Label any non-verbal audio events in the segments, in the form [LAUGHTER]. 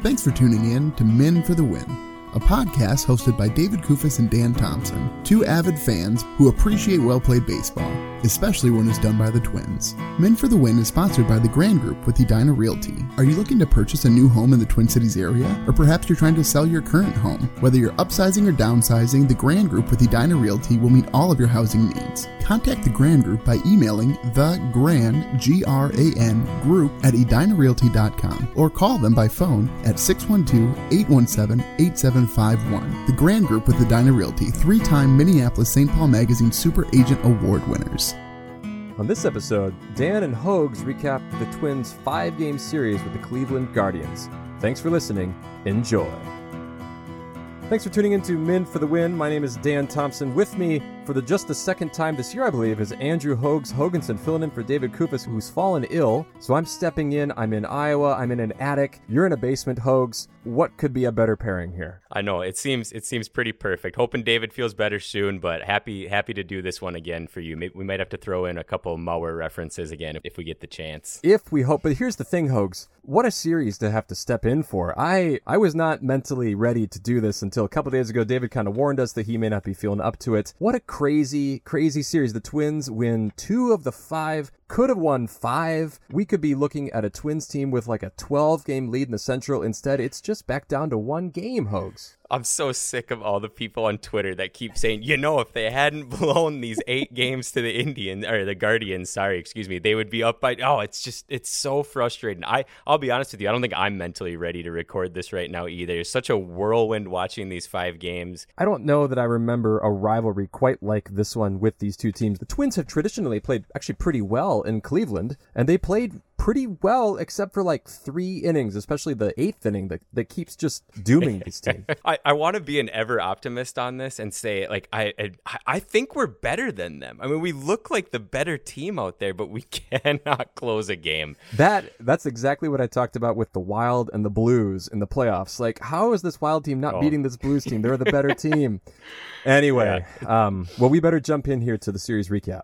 Thanks for tuning in to Men for the Win, a podcast hosted by David Kufis and Dan Thompson, two avid fans who appreciate well played baseball, especially when it's done by the Twins. Men for the Win is sponsored by the Grand Group with Edina Realty. Are you looking to purchase a new home in the Twin Cities area? Or perhaps you're trying to sell your current home? Whether you're upsizing or downsizing, the Grand Group with Edina Realty will meet all of your housing needs. Contact the Grand Group by emailing the Grand G R A N Group at edinarealty.com or call them by phone at 612-817-8751. The Grand Group with Edina Realty, three-time Minneapolis St. Paul Magazine Super Agent Award winners. On this episode, Dan and Hogs recap the Twins' five game series with the Cleveland Guardians. Thanks for listening. Enjoy. Thanks for tuning in to Men for the Win. My name is Dan Thompson. With me for the just the second time this year, I believe, is Andrew Hogs Hoganson filling in for David Kufis, who's fallen ill. So I'm stepping in. I'm in Iowa. I'm in an attic. You're in a basement, Hogs. What could be a better pairing here? I know it seems it seems pretty perfect. Hoping David feels better soon, but happy happy to do this one again for you. Maybe we might have to throw in a couple Mauer references again if we get the chance. If we hope, but here's the thing, Hogs. What a series to have to step in for. I I was not mentally ready to do this until a couple days ago. David kind of warned us that he may not be feeling up to it. What a crazy crazy series. The Twins win two of the five could have won five. We could be looking at a Twins team with like a 12 game lead in the Central. Instead, it's just back down to one game, Hogs. I'm so sick of all the people on Twitter that keep saying, you know, if they hadn't [LAUGHS] blown these eight games to the Indians or the Guardians, sorry, excuse me, they would be up by. Oh, it's just it's so frustrating. I I'll be honest with you, I don't think I'm mentally ready to record this right now either. It's such a whirlwind watching these five games. I don't know that I remember a rivalry quite like this one with these two teams. The Twins have traditionally played actually pretty well in Cleveland, and they played pretty well except for like three innings, especially the eighth inning that, that keeps just dooming [LAUGHS] this team. I, I want to be an ever optimist on this and say like I, I I think we're better than them. I mean we look like the better team out there, but we [LAUGHS] cannot close a game. That that's exactly what I talked about with the Wild and the Blues in the playoffs. Like how is this Wild team not oh. beating this Blues team? They're the better [LAUGHS] team. Anyway, yeah. um, well we better jump in here to the series recap.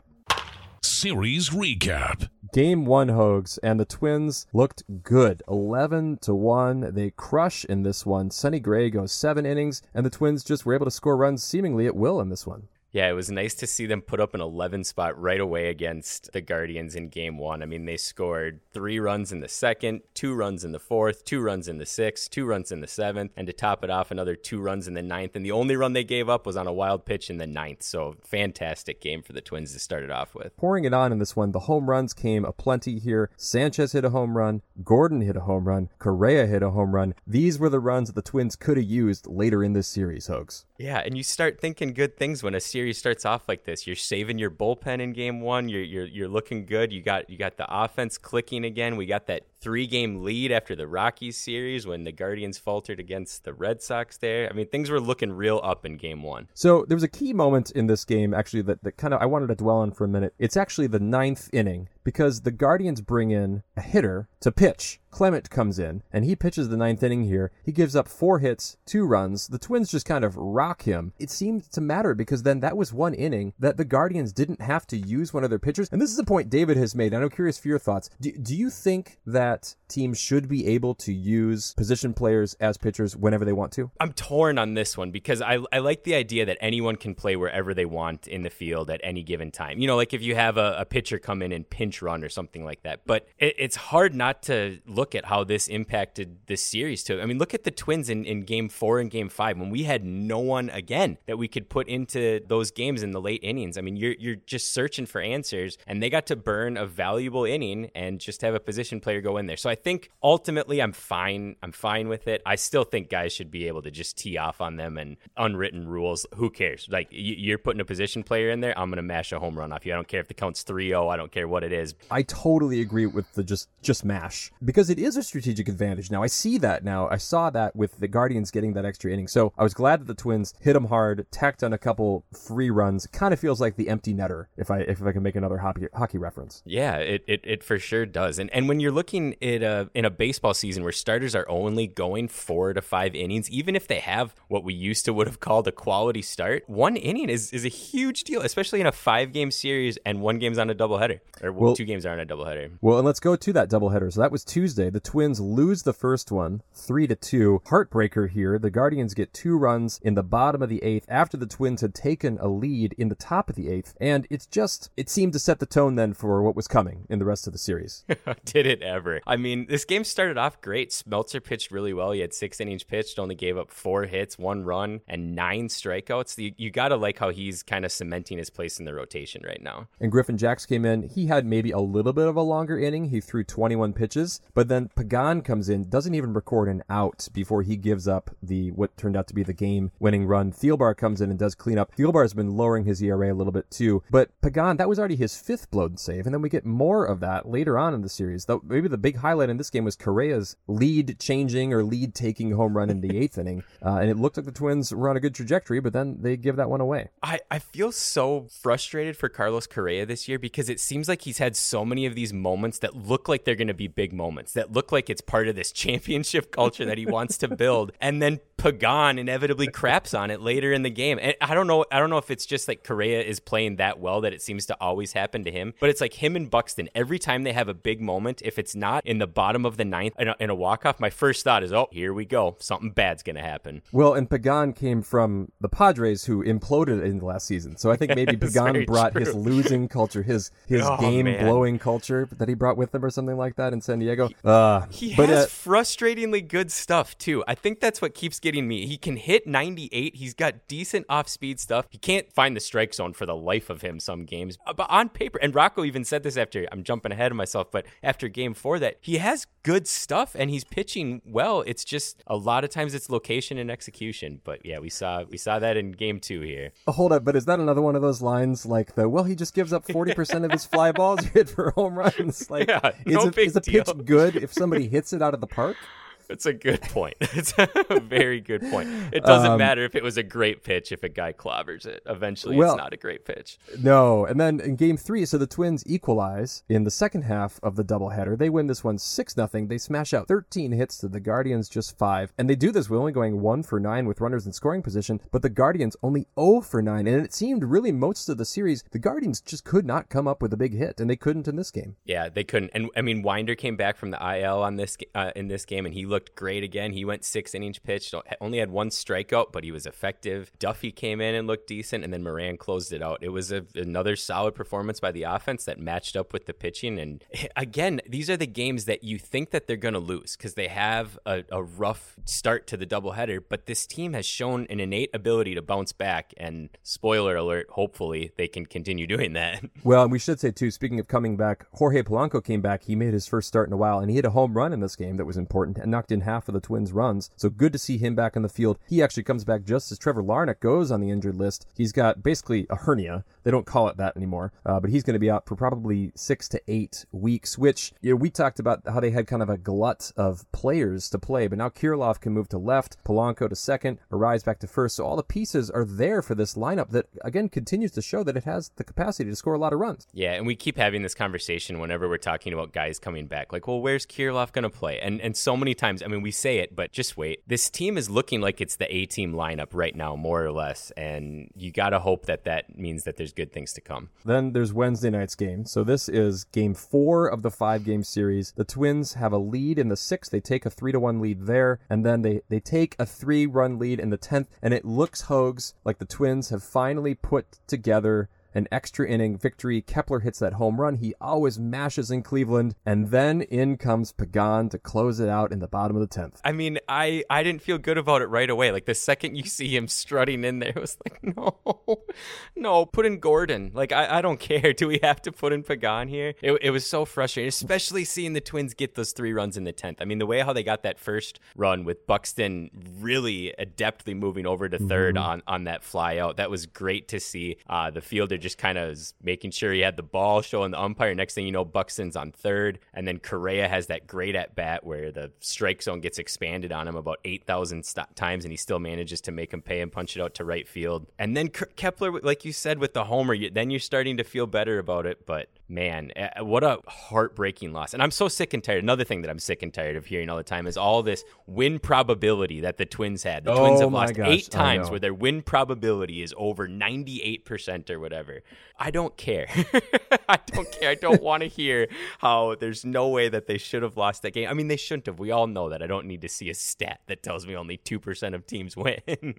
Series recap. Game one, Hogs, and the Twins looked good. 11 to 1. They crush in this one. Sonny Gray goes seven innings, and the Twins just were able to score runs seemingly at will in this one. Yeah, it was nice to see them put up an 11 spot right away against the Guardians in game one. I mean, they scored three runs in the second, two runs in the fourth, two runs in the sixth, two runs in the seventh, and to top it off, another two runs in the ninth. And the only run they gave up was on a wild pitch in the ninth. So, fantastic game for the Twins to start it off with. Pouring it on in this one, the home runs came aplenty here. Sanchez hit a home run, Gordon hit a home run, Correa hit a home run. These were the runs that the Twins could have used later in this series, Hogs. Yeah, and you start thinking good things when a series starts off like this. You're saving your bullpen in game one. You're you're you're looking good. You got you got the offense clicking again. We got that three game lead after the Rockies series when the Guardians faltered against the Red Sox there. I mean, things were looking real up in game one. So there was a key moment in this game, actually, that, that kind of I wanted to dwell on for a minute. It's actually the ninth inning because the Guardians bring in a hitter to pitch. Clement comes in and he pitches the ninth inning here. He gives up four hits, two runs. The Twins just kind of rock him. It seemed to matter because then that was one inning that the Guardians didn't have to use one of their pitchers. And this is a point David has made. And I'm curious for your thoughts. Do, do you think that teams should be able to use position players as pitchers whenever they want to? I'm torn on this one because I, I like the idea that anyone can play wherever they want in the field at any given time. You know, like if you have a, a pitcher come in and pinch run or something like that. But it, it's hard not to look look at how this impacted this series too. I mean, look at the Twins in, in game four and game five when we had no one again that we could put into those games in the late innings. I mean, you're you're just searching for answers, and they got to burn a valuable inning and just have a position player go in there. So I think ultimately I'm fine. I'm fine with it. I still think guys should be able to just tee off on them and unwritten rules. Who cares? Like you're putting a position player in there, I'm gonna mash a home run off you. I don't care if the count's 3-0. I don't care what it is. I totally agree with the just just mash because it is a strategic advantage now. I see that now. I saw that with the Guardians getting that extra inning. So I was glad that the Twins hit them hard, tacked on a couple free runs. Kind of feels like the empty netter, if I if I can make another hockey hockey reference. Yeah, it, it, it for sure does. And and when you're looking it uh, in a baseball season where starters are only going four to five innings, even if they have what we used to would have called a quality start, one inning is, is a huge deal, especially in a five game series and one game's on a doubleheader, or well, two games are on a doubleheader. Well, and let's go to that doubleheader. So that was Tuesday. The Twins lose the first one, three to two. Heartbreaker here. The Guardians get two runs in the bottom of the eighth after the Twins had taken a lead in the top of the eighth, and it's just it seemed to set the tone then for what was coming in the rest of the series. [LAUGHS] Did it ever? I mean, this game started off great. Smeltzer pitched really well. He had six innings pitched, only gave up four hits, one run, and nine strikeouts. You, you got to like how he's kind of cementing his place in the rotation right now. And Griffin Jax came in. He had maybe a little bit of a longer inning. He threw 21 pitches, but then Pagan comes in, doesn't even record an out before he gives up the what turned out to be the game-winning run. Thielbar comes in and does clean up. Thielbar has been lowering his ERA a little bit too, but Pagan that was already his fifth blown save, and then we get more of that later on in the series. Though maybe the big highlight in this game was Correa's lead changing or lead taking home run in the eighth inning, [LAUGHS] uh, and it looked like the Twins were on a good trajectory, but then they give that one away. I, I feel so frustrated for Carlos Correa this year because it seems like he's had so many of these moments that look like they're going to be big moments, that look like it's part of this [LAUGHS] championship culture that he wants to build. [LAUGHS] And then Pagan inevitably craps on it later in the game. And I don't know, I don't know if it's just like Correa is playing that well that it seems to always happen to him, but it's like him and Buxton. Every time they have a big moment, if it's not in the bottom of the ninth in a, in a walk off, my first thought is, oh, here we go, something bad's going to happen. Well, and Pagan came from the Padres who imploded in the last season. So I think maybe [LAUGHS] Pagan brought true. his losing culture, his his [LAUGHS] oh, game man. blowing culture that he brought with him or something like that in San Diego. He, uh, he but, has uh, frustratingly good stuff too. I think that's what keeps getting me. He can hit 98. He's got decent off-speed stuff. He can't find the strike zone for the life of him some games. Uh, but on paper, and Rocco even said this after I'm jumping ahead of myself, but after game 4 that he has good stuff and he's pitching well. It's just a lot of times it's location and execution. But yeah, we saw we saw that in game 2 here. Oh, hold up, but is that another one of those lines like the well he just gives up 40% of his fly balls [LAUGHS] hit for home runs? Like [LAUGHS] yeah, no is, a, is a pitch good if somebody hits it out of the park? It's a good point. [LAUGHS] It's a very good point. It doesn't um, matter if it was a great pitch if a guy clobbers it. Eventually, well, it's not a great pitch. No. And then in game three, so the Twins equalize in the second half of the doubleheader. They win this one 6 nothing. They smash out 13 hits to the Guardians, just five. And they do this with only going one for nine with runners in scoring position, but the Guardians only 0 for nine. And it seemed really most of the series, the Guardians just could not come up with a big hit, and they couldn't in this game. Yeah, they couldn't. And I mean, Winder came back from the IL on this uh, in this game, and he looked great again. He went six innings pitched, only had one strikeout, but he was effective. Duffey came in and looked decent, and then Moran closed it out. It was a, another solid performance by the offense that matched up with the pitching. And [LAUGHS] again, these are the games that you think that they're going to lose because they have a, a rough start to the doubleheader. But this team has shown an innate ability to bounce back. And spoiler alert, hopefully they can continue doing that. [LAUGHS] Well, we should say too. Speaking of coming back, Jorge Polanco came back. He made his first start in a while, and he hit a home run in this game that was important and knocked in half of the Twins' runs. So good to see him back in the field. He actually comes back just as Trevor Larnach goes on the injured list. He's got basically a hernia. They don't call it that anymore, uh, but he's going to be out for probably six to eight weeks. Which you know, we talked about how they had kind of a glut of players to play, but now Kirilloff can move to left, Polanco to second, Arraez back to first. So all the pieces are there for this lineup that again continues to show that it has the capacity to score a lot of runs. Yeah, and we keep having this conversation whenever we're talking about guys coming back. Like, well, where's Kirilloff going to play? And and so many times, I mean, we say it, but just wait. This team is looking like it's the A team lineup right now, more or less. And you got to hope that that means that there's good things to come. Then there's Wednesday night's game. So this is game four of the five game series. The Twins have a lead in the sixth. They take a three to one lead there. And then they, they take a three run lead in the 10th. And it looks, Hogs, like the Twins have finally put together an extra inning victory. Kepler hits that home run. He always mashes in Cleveland. And then in comes Pagan to close it out in the bottom of the 10th. I mean, I, I didn't feel good about it right away. Like the second you see him strutting in there, it was like, [LAUGHS] no, no, put in Gordon. Like, I, I don't care. Do we have to put in Pagan here? It, it was so frustrating, especially seeing the Twins get those three runs in the 10th. I mean, the way how they got that first run with Buxton really adeptly moving over to 3rd mm-hmm. on, on that fly out, that was great to see. Uh, the fielder just kind of is making sure he had the ball, showing the umpire. Next thing you know, Buxton's on third, and then Correa has that great at bat where the strike zone gets expanded on him about eight thousand st- times, and he still manages to make him pay and punch it out to right field. And then Ke- Kepler, like you said, with the homer, you, then you're starting to feel better about it. But man, what a heartbreaking loss! And I'm so sick and tired. Another thing that I'm sick and tired of hearing all the time is all this win probability that the Twins had. The Oh Twins have lost gosh, eight times where their win probability is over 98% or whatever. [LAUGHS] I don't care. I don't care. I don't want to hear how there's no way that they should have lost that game. I mean, they shouldn't have. We all know that. I don't need to see a stat that tells me only 2% of teams win. [LAUGHS]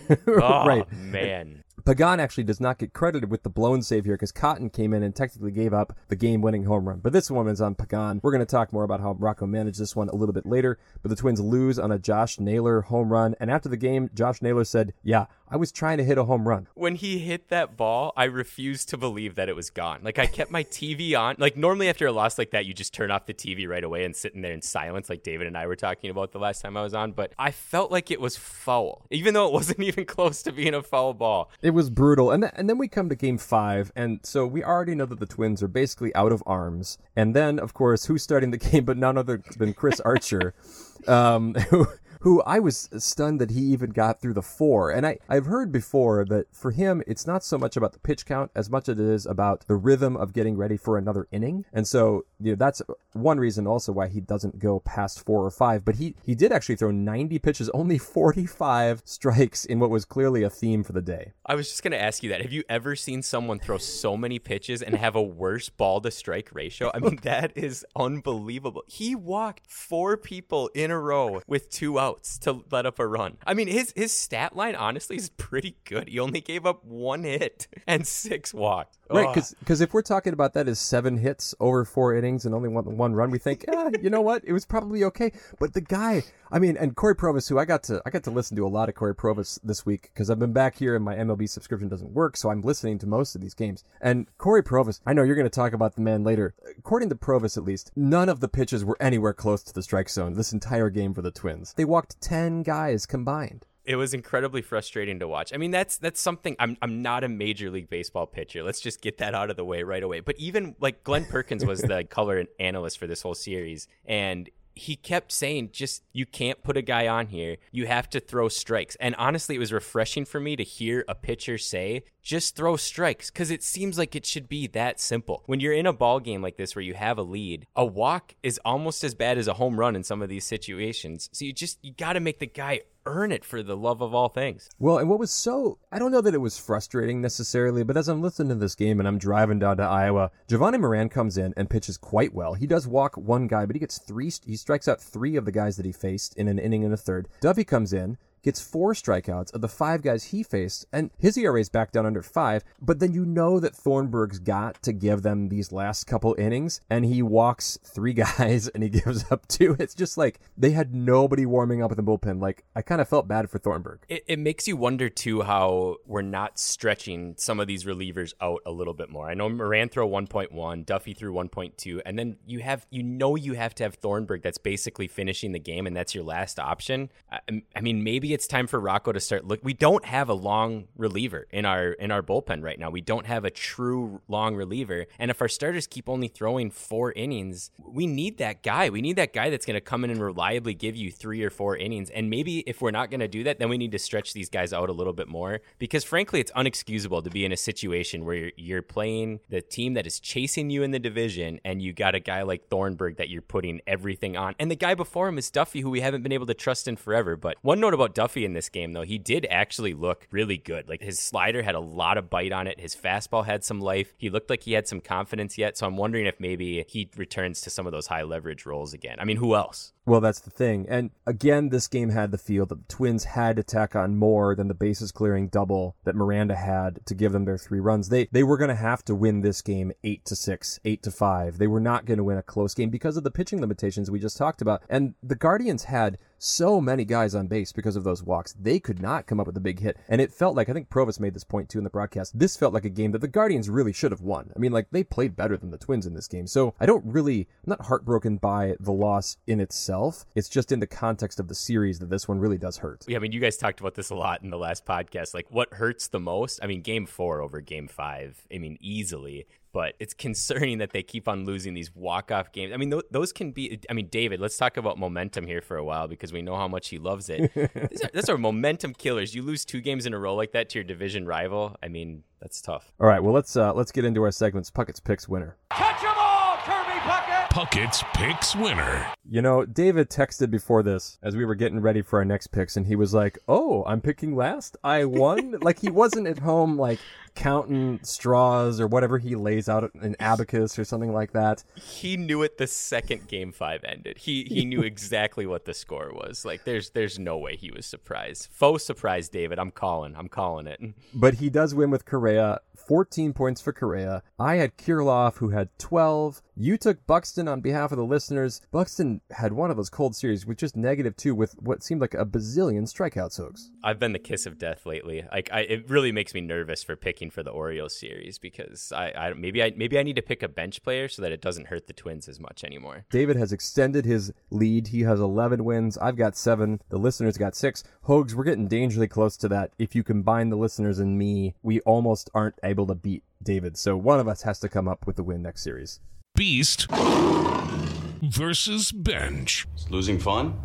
[LAUGHS] oh, right. man. Pagan actually does not get credited with the blown save here because Cotton came in and technically gave up the game winning home run. But this one is on Pagan. We're going to talk more about how Rocco managed this one a little bit later. But the Twins lose on a Josh Naylor home run. And after the game, Josh Naylor said, Yeah, I was trying to hit a home run. When he hit that ball, I refused to believe that it was gone. Like I kept my TV on. Like normally after a loss like that, you just turn off the TV right away and sit in there in silence, like David and I were talking about the last time I was on. But I felt like it was foul, even though it wasn't [LAUGHS] even close to being a foul ball. It was brutal. And, th- and then we come to game five. And so we already know that the Twins are basically out of arms. And then, of course, who's starting the [LAUGHS] game but none other than Chris Archer, [LAUGHS] um, who. Who I was stunned that he even got through the four. And I, I've heard before that for him, it's not so much about the pitch count as much as it is about the rhythm of getting ready for another inning. And so, you know, that's one reason also why he doesn't go past four or five. But he, he did actually throw 90 pitches, only 45 strikes in what was clearly a theme for the day. I was just going to ask you that. Have you ever seen someone throw so many pitches and have a worse ball to strike ratio? I mean, [LAUGHS] that is unbelievable. He walked four people in a row with two outs to let up a run. I mean, his his stat line honestly is pretty good. He only gave up one hit and six walks. Right, because if we're talking about that as seven hits over four innings and only one one run, we think, ah, you know what, it was probably okay. But the guy, I mean, and Cory Provus, who I got to I got to listen to a lot of Cory Provus this week because I've been back here and my MLB subscription doesn't work, so I'm listening to most of these games. And Cory Provus, I know you're going to talk about the man later. According to Provus, at least, none of the pitches were anywhere close to the strike zone this entire game for the Twins. They walked ten guys combined. It was incredibly frustrating to watch. I mean, that's that's something. I'm I'm not a major league baseball pitcher. Let's just get that out of the way right away. But even like Glen Perkins was the [LAUGHS] color analyst for this whole series, and he kept saying, just you can't put a guy on here. You have to throw strikes. And honestly, it was refreshing for me to hear a pitcher say, just throw strikes because it seems like it should be that simple. When you're in a ball game like this where you have a lead, a walk is almost as bad as a home run in some of these situations. So you just you got to make the guy earn it for the love of all things. Well, and what was so, I don't know that it was frustrating necessarily, but as I'm listening to this game and I'm driving down to Iowa, Jovani Moran comes in and pitches quite well. He does walk one guy, but he gets three, he strikes out three of the guys that he faced in an inning and a third. Duffey comes in, gets four strikeouts of the five guys he faced, and his ERA is back down under five. But then you know that Thornburg's got to give them these last couple innings, and he walks three [LAUGHS] guys and he gives up two. It's just like they had nobody warming up in the bullpen. Like I kind of felt bad for Thornburg. It, it makes you wonder too how we're not stretching some of these relievers out a little bit more. I know Moran threw 1.1, Duffey threw 1.2, and then you have you know you have to have Thornburg that's basically finishing the game, and that's your last option. I, I mean, maybe it's time for Rocco to start look. We don't have a long reliever in our in our bullpen right now. We don't have a true long reliever, and if our starters keep only throwing four innings, we need that guy. We need that guy that's going to come in and reliably give you three or four innings. And maybe if we're not going to do that, then we need to stretch these guys out a little bit more because frankly, it's unexcusable to be in a situation where you're, you're playing the team that is chasing you in the division, and you got a guy like Thornburg that you're putting everything on, and the guy before him is Duffey, who we haven't been able to trust in forever. But one note about Duffey in this game, though, he did actually look really good. Like his slider had a lot of bite on it. His fastball had some life. He looked like he had some confidence yet. So I'm wondering if maybe he returns to some of those high leverage roles again. I mean, who else? Well, that's the thing. And again, this game had the feel that the Twins had to tack on more than the bases clearing double that Miranda had to give them their three runs. They they were going to have to win this game 8 to 6, 8 to 5. They were not going to win a close game because of the pitching limitations we just talked about. And the Guardians had so many guys on base because of those walks. They could not come up with a big hit. And it felt like, I think Provus made this point too in the broadcast, this felt like a game that the Guardians really should have won. I mean, like, they played better than the Twins in this game. So I don't really, I'm not heartbroken by the loss in itself. It's just in the context of the series that this one really does hurt. Yeah, I mean, you guys talked about this a lot in the last podcast. Like, what hurts the most? I mean, game four over game five, I mean, easily but it's [LAUGHS] concerning that they keep on losing these walk-off games. I mean, th- those can be. I mean, David, let's talk about momentum here for a while because we know how much he loves it. [LAUGHS] these, are, these are momentum killers. You lose two games in a row like that to your division rival. I mean, that's tough. All right, well let's uh, let's get into our segments. Puckett's picks winner. Catch 'em all, Kirby Puckett! Puckett's Picks winner. You know, David texted before this as we were getting ready for our next picks, and he was like, "Oh, I'm picking last. I won." [LAUGHS] like he wasn't at home like counting straws or whatever he lays out an abacus or something like that. He knew it the second game five ended. He he knew [LAUGHS] exactly what the score was. Like there's there's no way he was surprised. Faux surprise, David. I'm calling. I'm calling it. But he does win with Correa. 14 points for Correa. I had Kirilloff who had 12. You took Buxton on behalf of the listeners. Buxton had one of those cold series with just negative two with what seemed like a bazillion strikeouts hooks. I've been the kiss of death lately. Like I, it really makes me nervous for picking for the Orioles series because I, I maybe I maybe I need to pick a bench player so that it doesn't hurt the Twins as much anymore. David has extended his lead. He has 11 wins. I've got seven. The listeners got six. Hogs, we're getting dangerously close to that. If you combine the listeners and me, we almost aren't able to beat David. So one of us has to come up with the win next series. Beast versus Bench. Is losing fun?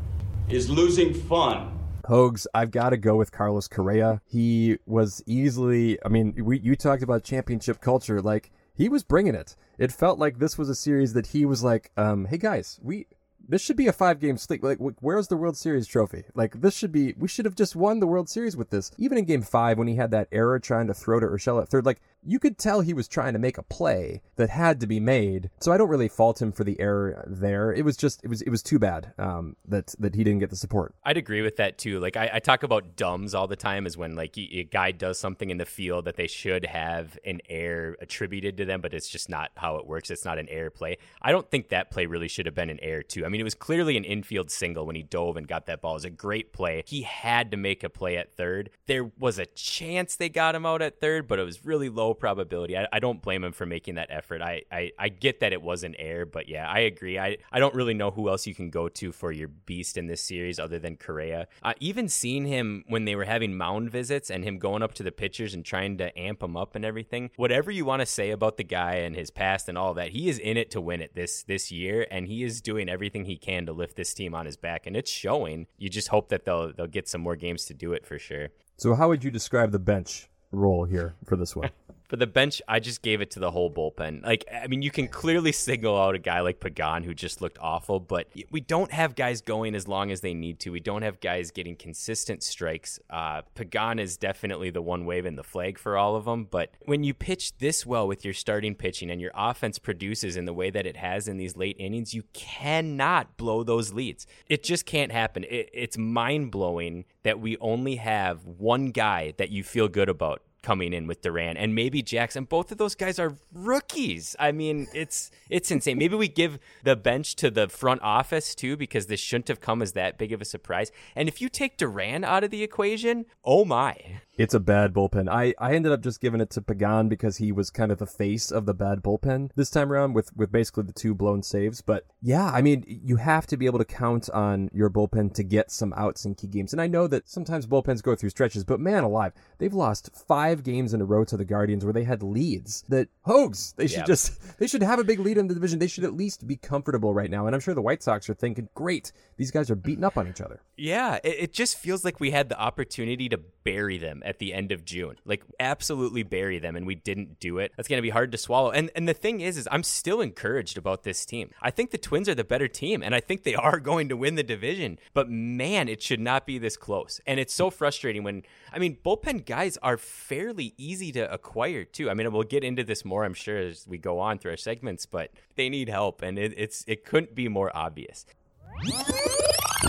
Is losing fun? Hogs, I've got to go with Carlos Correa. He was easily, I mean, we, you talked about championship culture. Like, he was bringing it. It felt like this was a series that he was like, um, hey guys, we, this should be a five game slate. Like, where's the World Series trophy? Like, this should be, we should have just won the World Series with this. Even in game five, when he had that error trying to throw to Urshela at third, like, you could tell he was trying to make a play that had to be made. So I don't really fault him for the error there. It was just, it was, it was too bad, um, that, that he didn't get the support. I'd agree with that too. Like I, I talk about dumbs all the time is when like a guy does something in the field that they should have an error attributed to them, but it's just not how it works. It's not an error play. I don't think that play really should have been an error too. I mean, it was clearly an infield single when he dove and got that ball. It was a great play. He had to make a play at third. There was a chance they got him out at third, but it was really low probability. I, I don't blame him for making that effort. I, I, I get that it was an error, but yeah, I agree. I, I don't really know who else you can go to for your beast in this series other than Correa. Uh, even seeing him when they were having mound visits and him going up to the pitchers and trying to amp him up and everything. Whatever you want to say about the guy and his past and all that, he is in it to win it this this year, and he is doing everything he can to lift this team on his back, and it's showing. You just hope that they'll they'll get some more games to do it for sure. So how would you describe the bench role here for this one? [LAUGHS] For the bench, I just gave it to the whole bullpen. Like, I mean, you can clearly single out a guy like Pagan who just looked awful, but we don't have guys going as long as they need to. We don't have guys getting consistent strikes. Uh, Pagan is definitely the one wave waving the flag for all of them, but when you pitch this well with your starting pitching and your offense produces in the way that it has in these late innings, you cannot blow those leads. It just can't happen. It, it's mind blowing that we only have one guy that you feel good about coming in with Duran and maybe Jackson. Both of those guys are rookies. I mean, it's it's insane. Maybe we give the bench to the front office too because this shouldn't have come as that big of a surprise. And if you take Duran out of the equation, oh my. It's a bad bullpen. I, I ended up just giving it to Pagan because he was kind of the face of the bad bullpen this time around with, with basically the two blown saves. But yeah, I mean, you have to be able to count on your bullpen to get some outs in key games. And I know that sometimes bullpens go through stretches, but man alive, they've lost five games in a row to the Guardians where they had leads that Hogs, they should Yeah. just, [LAUGHS] they should have a big lead in the division. They should at least be comfortable right now. And I'm sure the White Sox are thinking, great, these guys are beating up on each other. Yeah, it, it just feels like we had the opportunity to bury them at the end of June. Like absolutely bury them and we didn't do it. That's going to be hard to swallow. And and the thing is is I'm still encouraged about this team. I think the Twins are the better team and I think they [LAUGHS] are going to win the division. But man, it should not be this close. And it's so frustrating when I mean, bullpen guys are fairly easy to acquire too. I mean, we'll get into this more I'm sure as we go on through our segments, but they need help and it, it's it couldn't be more obvious.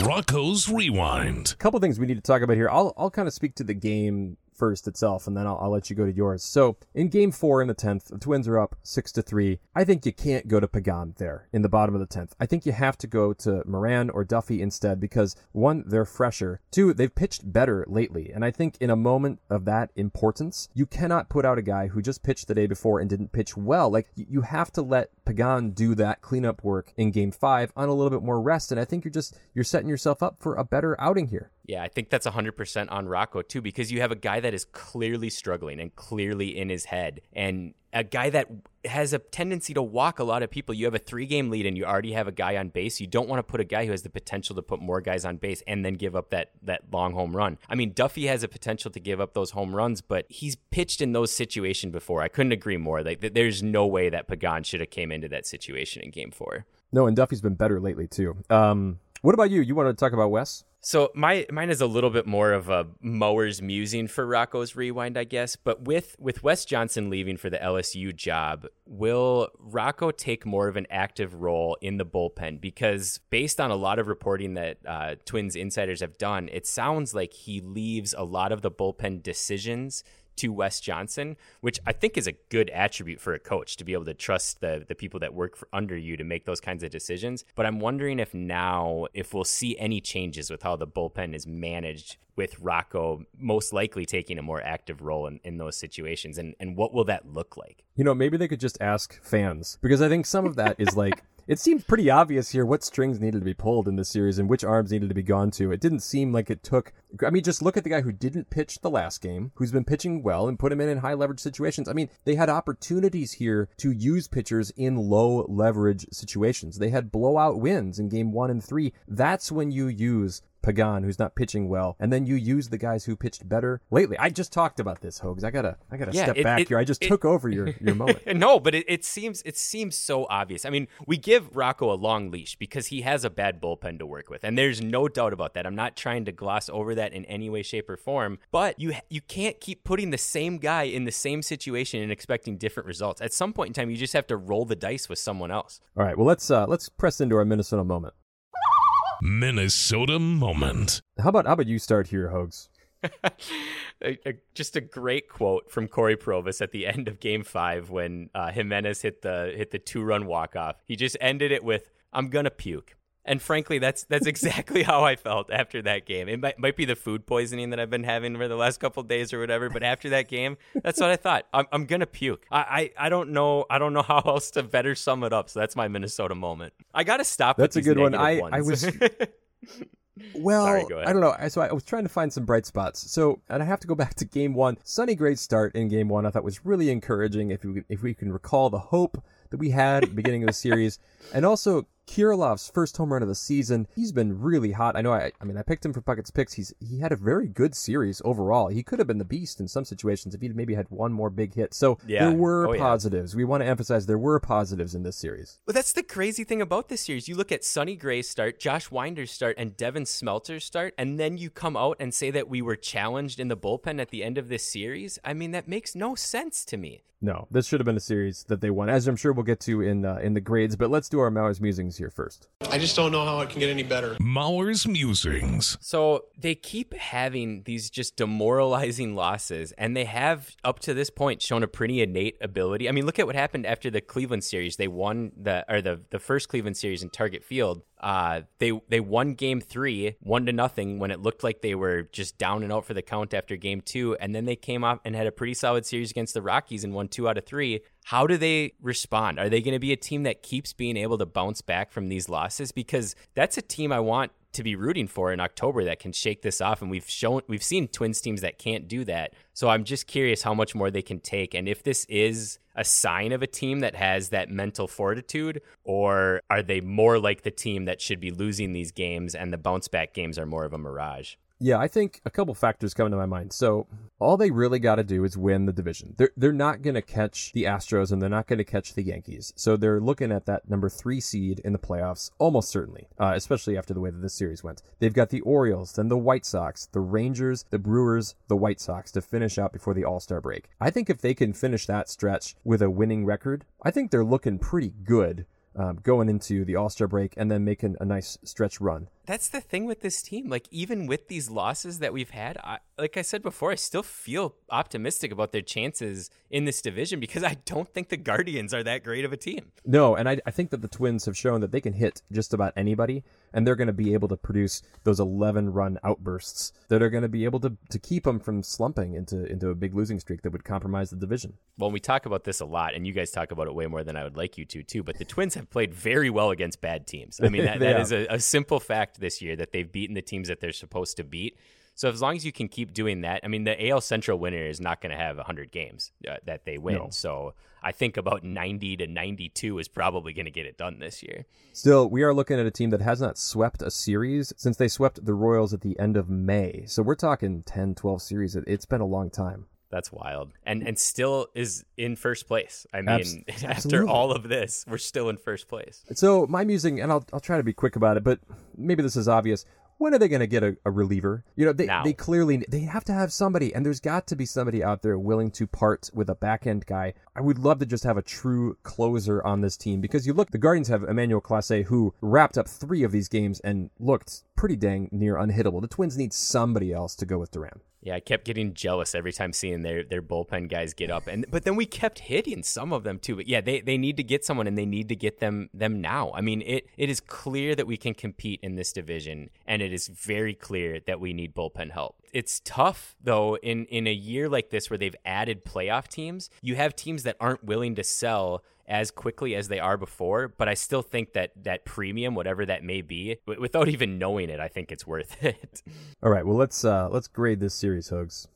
Rocco's Rewind. A couple things we need to talk about here. I'll I'll kind of speak to the game first itself, and then I'll, I'll let you go to yours. So in game four in the 10th, the Twins are up six to three. I think you can't go to Pagan there in the bottom of the 10th. I think you have to go to Moran or Duffey instead because one, they're fresher. Two, they've pitched better lately. And I think in a moment of that importance, you cannot put out a guy who just pitched the day before and didn't pitch well. Like you have to let Pagan do that cleanup work in game five on a little bit more rest. And I think you're just, you're setting yourself up for a better outing here. Yeah, I think that's 100% on Rocco too, because you have a guy that is clearly struggling and clearly in his head, and a guy that has a tendency to walk a lot of people. You have a three game lead and you already have a guy on base. You don't want to put a guy who has the potential to put more guys on base and then give up that, that long home run. I mean, Duffey has a potential to give up those home runs, but he's pitched in those situations before. I couldn't agree more. Like, there's no way that Pagan should have came into that situation in game four. No, and Duffey's been better lately too. Um, what about you? You want to talk about Wes? So my mine is a little bit more of a Mauer's musing for Rocco's rewind, I guess. But with with Wes Johnson leaving for the LSU job, will Rocco take more of an active role in the bullpen? Because based on a lot of reporting that uh, Twins insiders have done, it sounds like he leaves a lot of the bullpen decisions to Wes Johnson, which I think is a good attribute for a coach to be able to trust the the people that work for, under you to make those kinds of decisions. But I'm wondering if now if we'll see any changes with how the bullpen is managed with Rocco most likely taking a more active role in, in those situations and, and what will that look like? You know, maybe they could just ask fans because I think some of that is like [LAUGHS] it seems pretty obvious here what strings needed to be pulled in this series and which arms needed to be gone to. It didn't seem like it took. I mean, just look at the guy who didn't pitch the last game, who's been pitching well, and put him in in high leverage situations. I mean, they had opportunities here to use pitchers in low leverage situations. They had blowout wins in game one and three. That's when you use Pagan, who's not pitching well, and then you use the guys who pitched better lately. I just talked about this, Hogs. I gotta, I gotta Yeah, step it- back it- here. I just it- took over your your [LAUGHS] moment. no, but it, it seems it seems so obvious. I mean, we give Rocco a long leash because he has a bad bullpen to work with, and there's no doubt about that. I'm not trying to gloss over that in any way, shape, or form. But you you can't keep putting the same guy in the same situation and expecting different results. At some point in time, you just have to roll the dice with someone else. All right, well let's uh let's press into our Minnesota moment. Minnesota moment. How about how about you start here, Hogs? [LAUGHS] a, a- just a great quote from Cory Provus at the end of Game Five when uh, Giménez hit the hit the two run walk off. He just ended it with "I'm gonna puke." And frankly, that's that's [LAUGHS] exactly how I felt after that game. It might, might be the food poisoning that I've been having for the last couple of days or whatever, but after that game, that's what I thought. I'm, I'm gonna puke. I, I I don't know I don't know how else to better sum it up. So that's my Minnesota moment. I gotta stop. That's a good one. I- I was- [LAUGHS] Well, Sorry. I don't know. So I was trying to find some bright spots. So, and I have to go back to game one. Sonny great start in game one. I thought was really encouraging. If we if we can recall the hope that we had at the beginning of the series, and also Kirilloff's first home run of the season. He's been really hot. I know. I, I mean, I picked him for Puckett's picks. He's he had a very good series overall. He could have been the beast in some situations if he'd maybe had one more big hit. So Yeah. there were Oh, yeah. positives. We want to emphasize there were positives in this series. Well, that's the crazy thing about this series. You look at Sonny Gray's start, Josh Winder's start, and Devin Smeltzer's start, and then you come out and say that we were challenged in the bullpen at the end of this series. I mean, that makes no sense to me. No, this should have been a series that they won, as I'm sure we'll get to in uh, in the grades. But let's do our Mauer's musings here first. I just don't know how it can get any better. Mauer's musings. So they keep having these just demoralizing losses, and they have up to this point shown a pretty innate ability. I mean, look at what happened after the Cleveland series. They won the or the the first Cleveland series in Target Field. Uh, they they won Game Three, one to nothing, when it looked like they were just down and out for the count after Game Two, and then they came off and had a pretty solid series against the Rockies and won two out of three. How do they respond? Are they going to be a team that keeps being able to bounce back from these losses? Because that's a team I want to be rooting for in October that can shake this off and we've shown we've seen Twins teams that can't do that. So I'm just curious how much more they can take and if this is a sign of a team that has that mental fortitude or are they more like the team that should be losing these games and the bounce back games are more of a mirage? Yeah, I think a couple factors come to my mind. So all they really got to do is win the division. They're they're not going to catch the Astros and they're not going to catch the Yankees. So they're looking at that number three seed in the playoffs almost certainly, uh, especially after the way that this series went. They've got the Orioles, then the White Sox, the Rangers, the Brewers, the White Sox to finish out before the All Star break. I think if they can finish that stretch with a winning record, I think they're looking pretty good um, going into the All Star break and then making a nice stretch run. That's the thing with this team. Like even with these losses that we've had, I, like I said before, I still feel optimistic about their chances in this division because I don't think the Guardians are that great of a team. No, and I, I think that the Twins have shown that they can hit just about anybody, and they're going to be able to produce those 11 run outbursts that are going to be able to, to keep them from slumping into, into a big losing streak that would compromise the division. Well, we talk about this a lot, and you guys talk about it way more than I would like you to, too. But the Twins have played very well against bad teams. I mean, [LAUGHS] that, that is a, a simple fact this year that they've beaten the teams that they're supposed to beat. So as long as you can keep doing that, I mean, the AL Central winner is not going to have 100 games uh, that they win. No. So I think about 90 to 92 is probably going to get it done this year. Still, we are looking at a team that has not swept a series since they swept the Royals at the end of May. So we're talking 10, 12 series. It, it's been a long time. That's wild. And and still is in first place. I mean, Abs- [LAUGHS] after absolutely. all of this, we're still in first place. So my musing, and I'll, I'll try to be quick about it, but maybe this is obvious. When are they going to get a, a reliever? You know, they, Now. they clearly they have to have somebody, and there's got to be somebody out there willing to part with a back end guy. I would love to just have a true closer on this team because you look, the Guardians have Emmanuel Clase who wrapped up three of these games and looked pretty dang near unhittable. The Twins need somebody else to go with Duran. Yeah, I kept getting jealous every time seeing their their bullpen guys get up, and but then we kept hitting some of them too. But yeah, they, they need to get someone, and they need to get them them now. I mean, it it is clear that we can compete in this division, and it is very clear that we need bullpen help. It's tough though in in a year like this where they've added playoff teams. You have teams that aren't willing to sell as quickly as they are before, but I still think that that premium, whatever that may be, w- without even knowing it, I think it's worth [LAUGHS] it. All right, well let's uh let's grade this series, Hogs.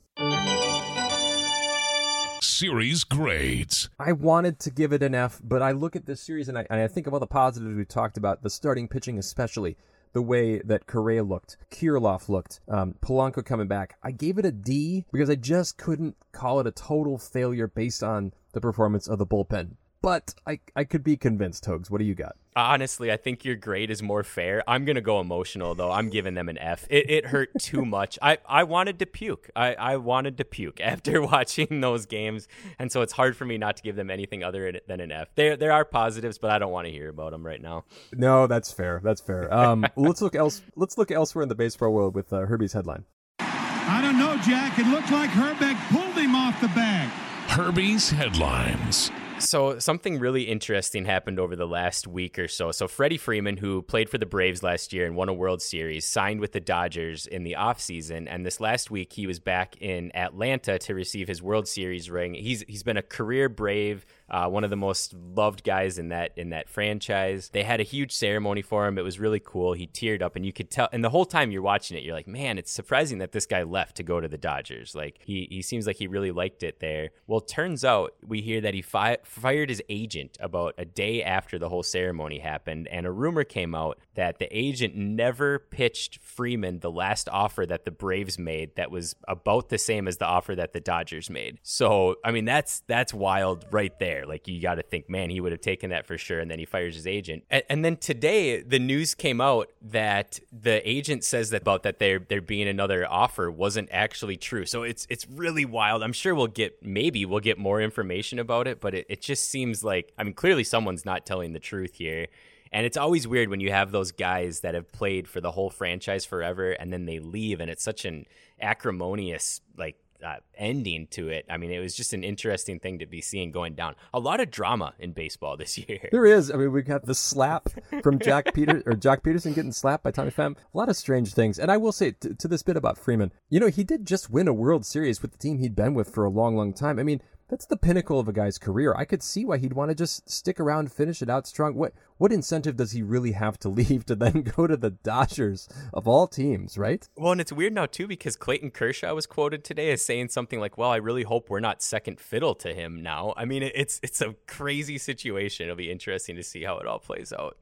Series grades. I wanted to give it an F, but I look at this series and I, and I think of all the positives we talked about, the starting pitching especially, the way that Correa looked, Kirilloff looked, um, Polanco coming back. I gave it a D because I just couldn't call it a total failure based on the performance of the bullpen. But I, I could be convinced, Hogs. What do you got? Honestly, I think your grade is more fair. I'm gonna go emotional though. I'm giving them an F. It, it hurt too much. I, I wanted to puke. I, I wanted to puke [LAUGHS] after [LAUGHS] watching those games, and so it's hard for me not to give them anything other than an F. There there are positives, but I don't want to hear about them right now. No, that's fair. That's fair. Um, [LAUGHS] let's look else. Let's look elsewhere in the baseball world with uh, Herbie's headline. I don't know, Jack. It looked like Hrbek pulled him off the bag. Herbie's headlines. So something really interesting happened over the last week or so. So Freddie Freeman, who played for the Braves last year and won a World Series, signed with the Dodgers in the offseason. And this last week he was back in Atlanta to receive his World Series ring. He's he's been a career Brave, uh, one of the most loved guys in that in that franchise. They had a huge ceremony for him. It was really cool. He teared up and you could tell and the whole time you're watching it, you're like, man, it's surprising that this guy left to go to the Dodgers. Like he he seems like he really liked it there. Well, turns out we hear that he fi- fired his agent about a day after the whole ceremony happened, and a rumor came out that the agent never pitched Freeman the last offer that the Braves made that was about the same as the offer that the Dodgers made. So, I mean, that's that's wild right there. Like you got to think, man, he would have taken that for sure, and then he fires his agent. And, and then today, the news came out that the agent says that about that there there being another offer wasn't actually true. So it's it's really wild. I'm sure we'll get maybe we'll get more information about it, but it, it just seems like I mean clearly someone's not telling the truth here. And it's always weird when you have those guys that have played for the whole franchise forever and then they leave and it's such an acrimonious like uh, ending to it. I mean, it was just an interesting thing to be seeing going down. A lot of drama in baseball this [LAUGHS] year. There is. I mean, we got the slap from Jack [LAUGHS] Peter or Joc Pederson getting slapped by Tommy Pham. A lot of strange things. And I will say t- to this bit about Freeman, you know, he did just win a World Series with the team he'd been with for a long, long time. I mean, that's the pinnacle of a guy's career. I could see why he'd want to just stick around, finish it out strong. What what incentive does he really have to [LAUGHS] leave to then go to the Dodgers of all teams, right? Well, and it's weird now too because Clayton Kershaw was quoted today as saying something like, "Well, I really hope we're not second fiddle to him now." I mean, it's it's a crazy situation. It'll be interesting to see how it all plays out.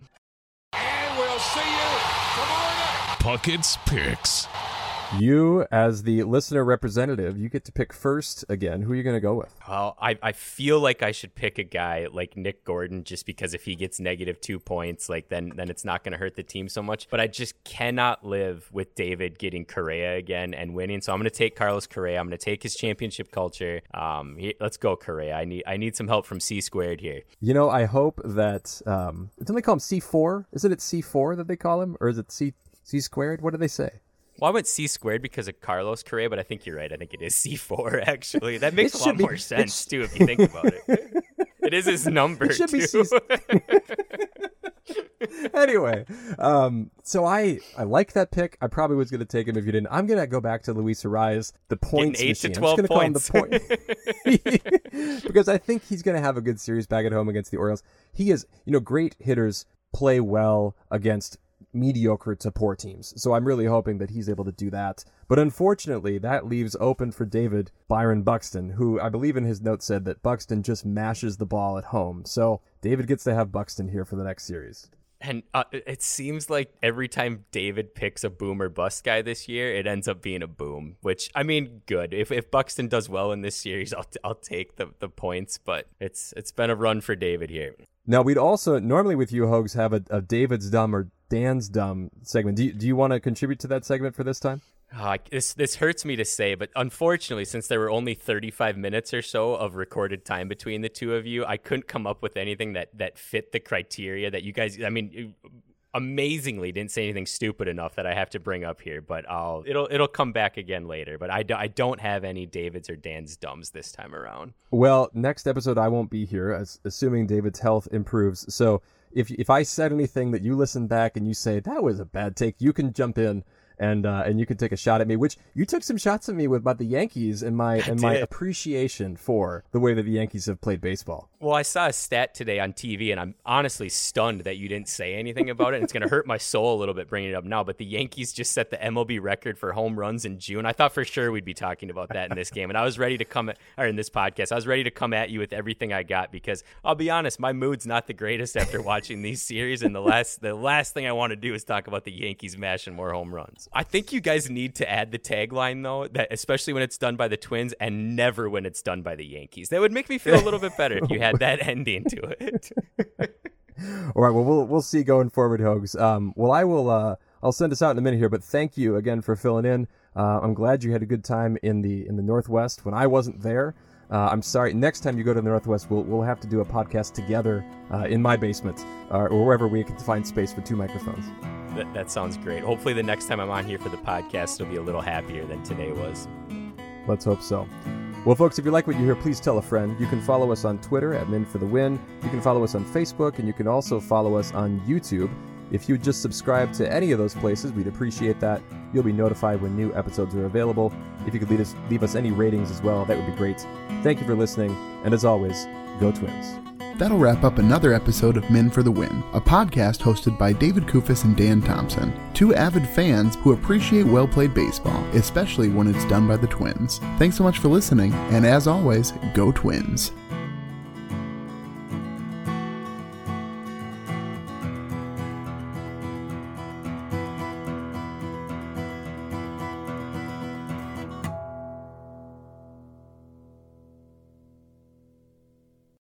And we'll see you tomorrow night. Puckett's Picks. You, as the listener representative, you get to pick first again. Who are you going to go with? Well, I, I feel like I should pick a guy like Nick Gordon just because if he gets negative two points, like then then it's not going to hurt the team so much. But I just cannot live with David getting Correa again and winning. So I'm going to take Carlos Correa. I'm going to take his championship culture. Um, he, let's go Correa. I need I need some help from C squared here. You know, I hope that um, don't they call him C four? Isn't it C four that they call him, or is it C C squared? What do they say? Well, I went C squared because of Carlos Correa, but I think you're right. I think it is [LAUGHS] C4, actually. That makes a lot be, more [LAUGHS] sense, too, if you think about it. [LAUGHS] it is his number, it should too. Be C- anyway, um, so I I like that pick. I probably was going to take him if you didn't. I'm going to go back to Luis Arraez, the points eight machine. to twelve points. Call him the point because I think he's going to have a good series back at home against the Orioles. He is, you know, great hitters play well against mediocre to poor teams. So I'm really hoping that he's able to do that. But unfortunately, that leaves open for David Byron Buxton, who I believe in his note said that Buxton just mashes the ball at home. So David gets to have Buxton here for the next series. And uh, it seems like every time David picks a boom or bust guy this year, it ends up being a boom. Which I mean, good. If if Buxton does well in this series, [LAUGHS] I'll I'll take the, the points. But it's it's been a run for David here. Now we'd also normally with you Hogs have a, a David's dumb or Dan's dumb segment. Do you, do you want to contribute to that segment for this time? Uh, this this hurts me to say, but unfortunately, since there were only 35 minutes or so of recorded time between the two of you, I couldn't come up with anything that that fit the criteria that you guys. I mean, amazingly didn't say anything stupid enough that I have to bring up here, but I'll it'll it'll come back again later. But I, do, I don't have any Davids or Dan's dumbs this time around. Well, next episode I won't be here, as, assuming David's health improves. So if if I said anything that you listen back and you say that was a bad take, you can jump in and uh, and you could take a shot at me. Which you took some shots at me with about the Yankees and my and my appreciation for the way that the Yankees have played baseball. Well, I saw a stat today on TV, and I'm honestly stunned that you didn't say anything about it. And it's going to hurt my soul a little bit bringing it up now. But the Yankees just set the MLB record for home runs in June. I thought for sure we'd be talking about that in this game, and I was ready to come at, or in this podcast. I was ready to come at you with everything I got because I'll be honest, my mood's not the greatest after watching these series. And the last the last thing I want to do is talk about the Yankees mashing more home runs. I think you guys need to add the tagline though, that especially when it's done by the Twins and never when it's done by the Yankees. That would make me feel a little bit better if you had that [LAUGHS] ending to it. All right. Well, we'll we'll see going forward, Hogs. Um, well, I will. Uh, I'll send us out in a minute here, but thank you again for filling in. Uh, I'm glad you had a good time in the in the Northwest when I wasn't there. Uh, I'm sorry. Next time you go to the Northwest, we'll we'll have to do a podcast together uh, in my basement uh, or wherever we can find space for two microphones. That, that sounds great. Hopefully, the next time I'm on here for the podcast, it'll be a little happier than today was. Let's hope so. Well, folks, if you like what you hear, please tell a friend. You can follow us on Twitter at Min for the Win. You can follow us on Facebook, and you can also follow us on YouTube. If you just subscribe to any of those places, we'd appreciate that. You'll be notified when new episodes are available. If you could leave us, leave us any ratings as well, that would be great. Thank you for listening, and as always, go Twins. That'll wrap up another episode of Men for the Win, a podcast hosted by David Kufis and Dan Thompson, two avid fans who appreciate well played baseball, especially when it's done by the Twins. Thanks so much for listening, and as always, go Twins.